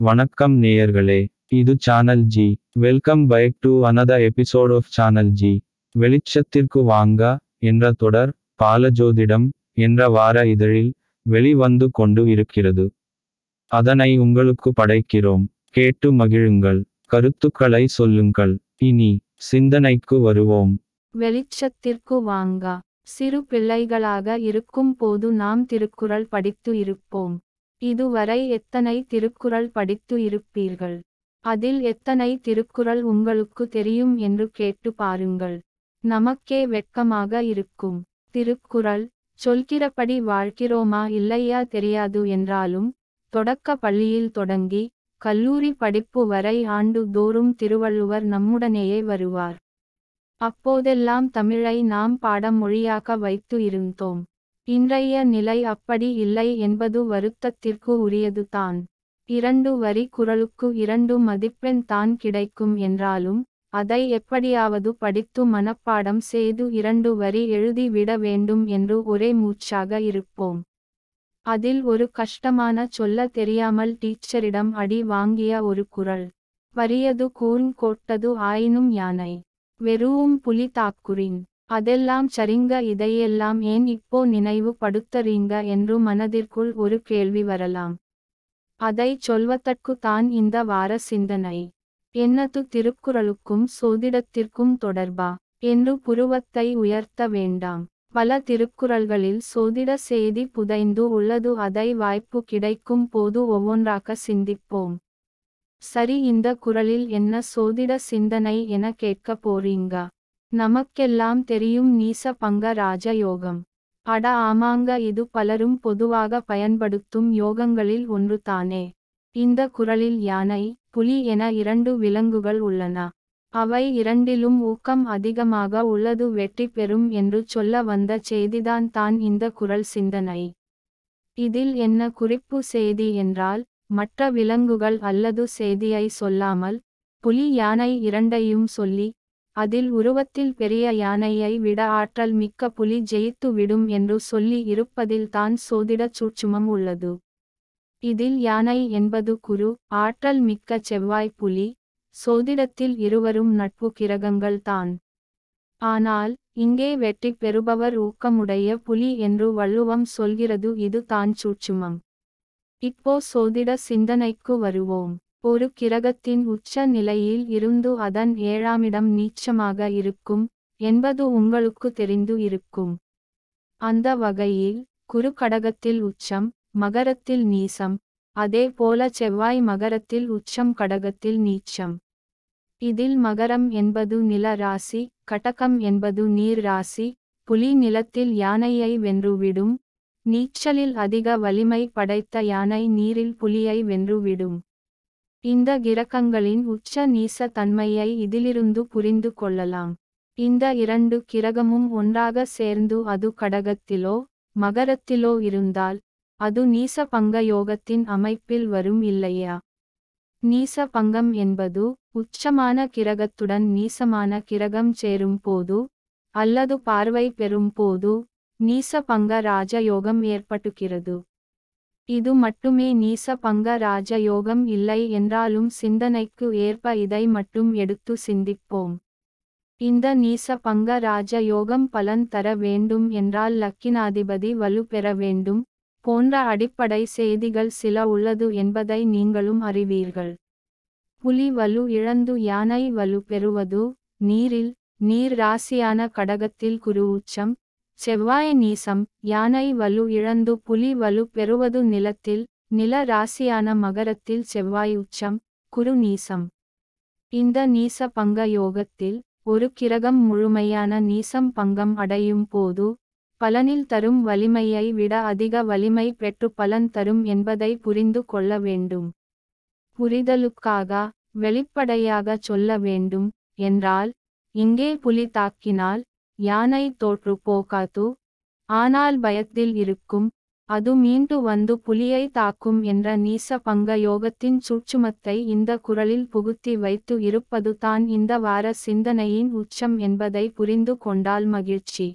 வணக்கம் நேயர்களே இது channel G welcome back to another episode of channel G வெளிச்சத்திற்கு வாங்க என்ற தொடர் பாலஜோதிடம் என்ற வார இதழில் வெளிவந்து கொண்டு இருக்கிறது. அதனை உங்களுக்கு படைக்கிறோம். கேட்டு மகிழுங்கள். கருத்துக்களை சொல்லுங்கள். இனி சிந்தனைக்கு வருவோம். வெளிச்சத்திற்கு வாங்க. சிறு பிள்ளைகளாக இருக்கும் போது நாம் திருக்குறள் படித்து இருப்போம். இதுவரை எத்தனை திருக்குறள் படித்து இருப்பீர்கள்? அதில் எத்தனை திருக்குறள் உங்களுக்கு தெரியும் என்று கேட்டு பாருங்கள். நமக்கே வெட்கமாக இருக்கும். திருக்குறள் சொல்கிறபடி வாழ்கிறோமா இல்லையா தெரியாது என்றாலும் தொடக்க பள்ளியில் தொடங்கி கல்லூரி படிப்பு வரை ஆண்டு தோறும் திருவள்ளுவர் நம்முடனேயே வருவார். அப்போதெல்லாம் தமிழை நாம் பாடம் மொழியாக வைத்து இருந்தோம். இன்றைய நிலை அப்படி இல்லை என்பது வருத்தத்திற்கு உரியதுதான் இரண்டு வரி குரலுக்கு இரண்டு மதிப்பெண் தான் கிடைக்கும் என்றாலும் அதை எப்படியாவது படித்து மனப்பாடம் செய்து இரண்டு வரி எழுதி விட வேண்டும் என்று ஒரே மூச்சாக இருப்போம். அதில் ஒரு கஷ்டமான சொல்ல தெரியாமல் டீச்சரிடம் அடி வாங்கிய ஒரு குரல் வரியது கூர்ன் கோட்டது ஆயினும் யானை. வெறுவும் புலி தாக்குறின். அதெல்லாம் சரிங்க இதையெல்லாம் ஏன் இப்போ நினைவு படுத்தறீங்க என்று மனதிற்குள் ஒரு கேள்வி வரலாம். அதை சொல்வதற்கு தான் இந்த வார சிந்தனை. என்னது திருக்குறளுக்கும் சோதிடத்திற்கும் தொடர்பா என்று புருவத்தை உயர்த்த வேண்டாம். பல திருக்குறள்களில் சோதிட செய்தி புதைந்து உள்ளது அதை வாய்ப்பு கிடைக்கும் போது ஒவ்வொன்றாக சிந்திப்போம். சரி இந்த குறளில் என்ன சோதிட சிந்தனை என கேட்க போறீங்க? நமக்கெல்லாம் தெரியும் நீச பங்க ராஜ யோகம் அட ஆமாங்க இது பலரும் பொதுவாக பயன்படுத்தும் யோகங்களில் ஒன்று தானே இந்த குறளில் யானை புலி என இரண்டு விலங்குகள் உள்ளன. அவை இரண்டிலும் ஊக்கம் அதிகமாக உள்ளது வெற்றி பெறும் என்று சொல்ல வந்த செய்திதான் தான் இந்த குறள் சிந்தனை. இதில் என்ன குறிப்பு செய்தி என்றால் மற்ற விலங்குகள் அல்லது செய்தியை சொல்லாமல் புலி யானை இரண்டையும் சொல்லி அதில் உருவத்தில் பெரிய யானையை விட ஆற்றல் மிக்க புலி ஜெயித்து விடும் என்று சொல்லி இருப்பதில் தான் சோதிடச் சூட்சுமம் உள்ளது. இதில் யானை என்பது குரு ஆற்றல் மிக்க செவ்வாய் புலி சோதிடத்தில் இருவரும் நட்பு கிரகங்கள் தான். ஆனால் இங்கே வெற்றி பெறுபவர் ஊக்கமுடைய புலி என்று வள்ளுவம் சொல்கிறது இது தான் சூட்சுமம். இப்போ சோதிட சிந்தனைக்கு வருவோம். ஒரு கிரகத்தின் உச்ச நிலையில் இருந்து அதன் ஏழாமிடம் நீச்சமாக இருக்கும் என்பது உங்களுக்கு தெரிந்து இருக்கும். அந்த வகையில் குரு கடகத்தில் உச்சம் மகரத்தில் நீசம் அதே போல செவ்வாய் மகரத்தில் உச்சம் கடகத்தில் நீச்சம். இதில் மகரம் என்பது நில ராசி கடகம் என்பது நீர் ராசி புலி நிலத்தில் யானையை வென்றுவிடும் நீச்சலில் அதிக வலிமை படைத்த யானை நீரில் புலியை வென்றுவிடும். இந்த கிரகங்களின் உச்ச நீச தன்மையை இதிலிருந்து புரிந்து கொள்ளலாம். இந்த இரண்டு கிரகமும் ஒன்றாக சேர்ந்து அது கடகத்திலோ மகரத்திலோ இருந்தால் அது நீச பங்க யோகத்தின் அமைப்பில் வரும் இல்லையா? நீச பங்கம் என்பது உச்சமான கிரகத்துடன் நீசமான கிரகம் சேரும் போது அல்லது பார்வை பெறும் போது நீச பங்க ராஜயோகம் ஏற்பட்டுகிறது. இது மட்டுமே நீச பங்க ராஜயோகம் இல்லை என்றாலும் சிந்தனைக்கு ஏற்ப இதை மட்டும் எடுத்து சிந்திப்போம். இந்த நீச பங்க ராஜயோகம் பலன் தர வேண்டும் என்றால் லக்கினாதிபதி வலு பெற வேண்டும். போன்ற அடிப்படை செய்திகள் சில உள்ளது என்பதை நீங்களும் அறிவீர்கள். புலி வலு இழந்து யானை வலு பெறுவது நீரில் நீர் ராசியான கடகத்தில் குரு உச்சம் செவ்வாய் நீசம் யானை வலு இழந்து புலி வலு பெறுவது நிலத்தில் நில ராசியான மகரத்தில் செவ்வாய் உச்சம் குரு நீசம். இந்த நீச பங்க யோகத்தில் ஒரு கிரகம் முழுமையான நீசம் பங்கம் அடையும் போது பலனில் தரும் வலிமையை விட அதிக வலிமை பெற்று பலன் தரும் என்பதை புரிந்து கொள்ள வேண்டும். புரிதலுக்காக வெளிப்படையாக சொல்ல வேண்டும் என்றால் இங்கே புலி தாக்கினால் யானை தோற்று போகாது. ஆனால் பயத்தில் இருக்கும் அது மீண்டு வந்து புலியை தாக்கும் என்ற நீச பங்க யோகத்தின் சூட்சுமத்தை இந்த குரலில் புகுத்தி வைத்து இருப்பது தான் இந்த வார சிந்தனையின் உச்சம் என்பதை புரிந்து கொண்டால் மகிழ்ச்சி.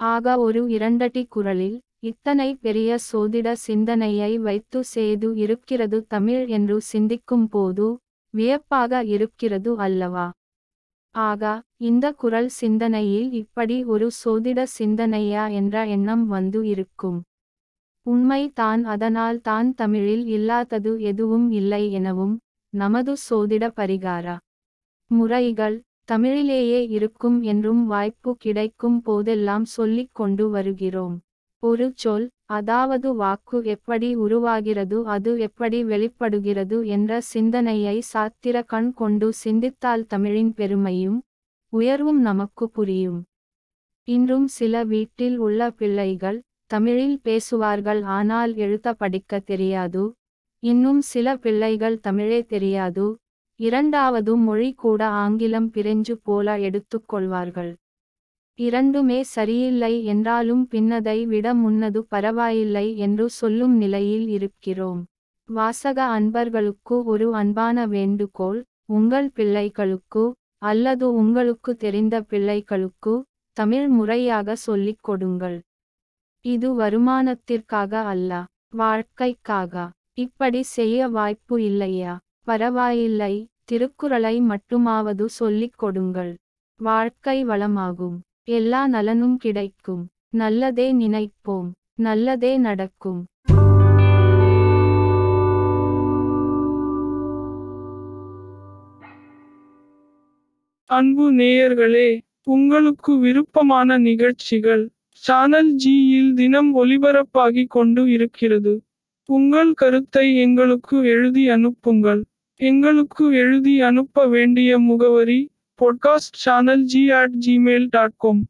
ஆக ஒரு இரண்டடி குரலில் இத்தனை பெரிய சோதிட சிந்தனையை வைத்து செய்து இருக்கிறது தமிழ் என்று சிந்திக்கும் போது வியப்பாக இருக்கிறது அல்லவா? ஆகா இந்த குரல் சிந்தனையில் இப்படி ஒரு சோதிட சிந்தனையா என்ற எண்ணம் வந்து இருக்கும். உண்மை தான் அதனால் தான் தமிழில் இல்லாதது எதுவும் இல்லை எனவும் நமது சோதிட பரிகார? முறைகள் தமிழிலேயே இருக்கும் என்றும் வாய்ப்பு கிடைக்கும் போதெல்லாம் சொல்லிக் கொண்டு வருகிறோம். ஒரு சொல் அதாவது வாக்கு எப்படி உருவாகிறது அது எப்படி வெளிப்படுகிறது என்ற சிந்தனையை சாத்திர கண் கொண்டு சிந்தித்தால் தமிழின் பெருமையும் உயர்வும் நமக்கு புரியும். இன்றும் சில வீட்டில் உள்ள பிள்ளைகள் தமிழில் பேசுவார்கள் ஆனால் எழுத படிக்க தெரியாது. இன்னும் சில பிள்ளைகள் தமிழே தெரியாது. இரண்டாவது மொழி கூட ஆங்கிலம் பிரெஞ்சு போல எடுத்துக்கொள்வார்கள் இரண்டுமே சரியில்லை என்றாலும் பின்னதை விட முன்னது பரவாயில்லை என்று சொல்லும் நிலையில் இருக்கிறோம். வாசக அன்பர்களுக்கு ஒரு அன்பான வேண்டுகோள் உங்கள் பிள்ளைகளுக்கு அல்லது உங்களுக்கு தெரிந்த பிள்ளைகளுக்கு தமிழ் முறையாக சொல்லிக் கொடுங்கள். இது வருமானத்திற்காக அல்ல வாழ்க்கைக்காக. இப்படி செய்ய வாய்ப்பு இல்லையா? பரவாயில்லை திருக்குறளை மட்டுமாவது சொல்லிக் கொடுங்கள். வாழ்க்கை வளமாகும். எல்லா நலனும் கிடைக்கும். நல்லதே நினைப்போம். நல்லதே நடக்கும். அன்பு நேயர்களே உங்களுக்கு விருப்பமான நிகழ்ச்சிகள் சானல் ஜியில் தினம் ஒளிபரப்பாகிக் கொண்டு இருக்கிறது. உங்கள் கருத்தை எங்களுக்கு எழுதி அனுப்புங்கள். எங்களுக்கு எழுதி அனுப்ப வேண்டிய முகவரி podcast channel G at Gmail dot com